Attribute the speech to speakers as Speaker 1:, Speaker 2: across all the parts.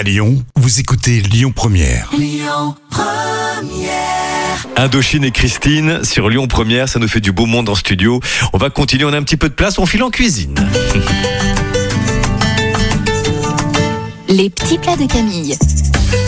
Speaker 1: À Lyon, vous écoutez Lyon Première.
Speaker 2: Indochine et Christine sur Lyon Première, ça nous fait du beau monde en studio. On va continuer, on a un petit peu de place, on file en cuisine.
Speaker 3: Les petits plats de Camille.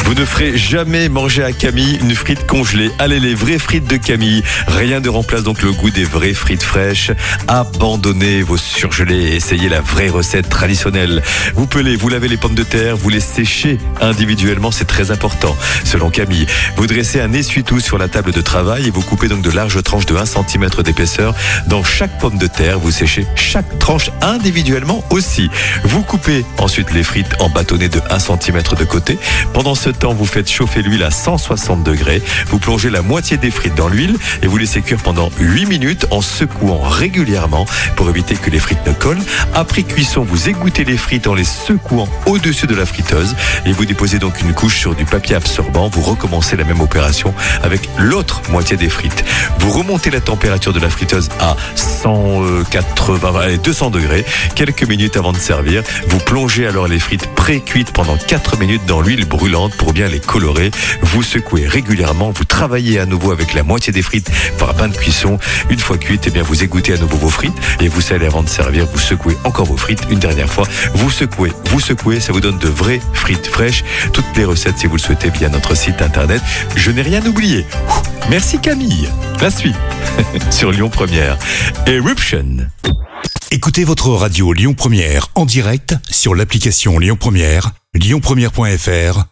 Speaker 2: Vous ne ferez jamais manger à Camille une frite congelée. Allez, les vraies frites de Camille. Rien ne remplace donc le goût des vraies frites fraîches. Abandonnez vos surgelés et essayez la vraie recette traditionnelle. Vous pelez, vous lavez les pommes de terre, vous les séchez individuellement, c'est très important. Selon Camille, vous dressez un essuie-tout sur la table de travail et vous coupez donc de larges tranches de 1 cm d'épaisseur. Dans chaque pomme de terre, vous séchez chaque tranche individuellement aussi. Vous coupez ensuite les frites en bâtonnets de 1 cm de côté. Pendant ce temps, vous faites chauffer l'huile à 160 degrés. Vous plongez la moitié des frites dans l'huile et vous laissez cuire pendant 8 minutes en secouant régulièrement pour éviter que les frites ne collent. Après cuisson, vous égouttez les frites en les secouant au-dessus de la friteuse et vous déposez donc une couche sur du papier absorbant. Vous recommencez la même opération avec l'autre moitié des frites. Vous remontez la température de la friteuse à 180, allez, 200 degrés quelques minutes avant de servir. Vous plongez alors les frites pré-cuites pendant 4 minutes dans l'huile brûlante pour bien les colorer. Vous secouez régulièrement, vous travaillez à nouveau avec la moitié des frites par bain de cuisson. Une fois cuites, eh bien vous égouttez à nouveau vos frites et vous salez avant de servir. Vous secouez encore vos frites une dernière fois. Vous secouez, vous secouez, ça vous donne de vraies frites fraîches. Toutes les recettes, si vous le souhaitez, via notre site internet. Je n'ai rien oublié. Merci Camille. La suite sur Lyon Première. Eruption.
Speaker 1: Écoutez votre radio Lyon Première en direct sur l'application Lyon Première, lyonpremière.fr